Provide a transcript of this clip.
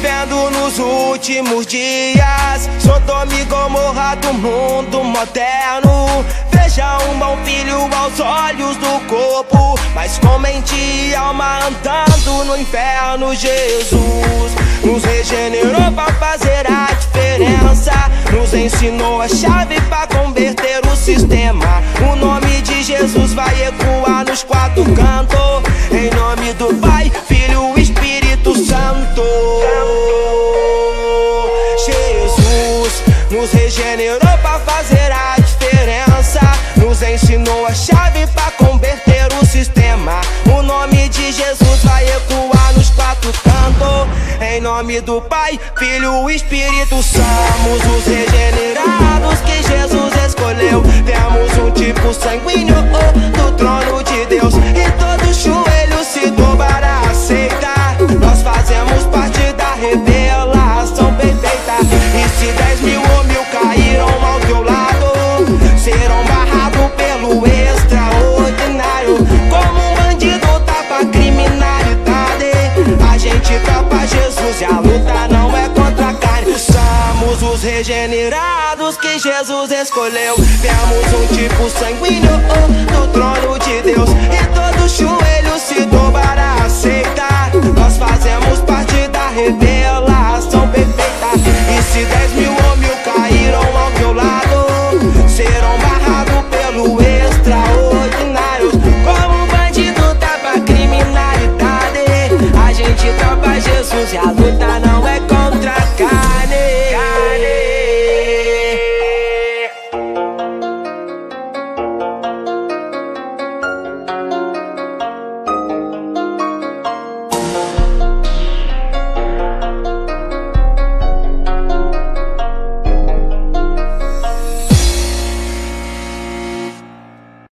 Vivendo nos últimos dias. Sodoma e Gomorra do mundo moderno. Veja um bom filho aos olhos do corpo. Mas com mente e alma andando no inferno Jesus nos regenerou pra fazer a diferença. Nos ensinou a chave pra converter o sistema. O nome de Jesus vai ecoar nos quatro cantos. Em nome do Pai, Filho e Espírito Santo nos regenerou pra fazer a diferença. Nos ensinou a chave pra converter o sistema. O nome de Jesus vai ecoar nos quatro cantos. Em nome do Pai, Filho e Espírito Somos os regenerados que Jesus escolheu. Temos um tipo sanguíneo regenerados que Jesus escolheu. Temos um tipo sanguíneo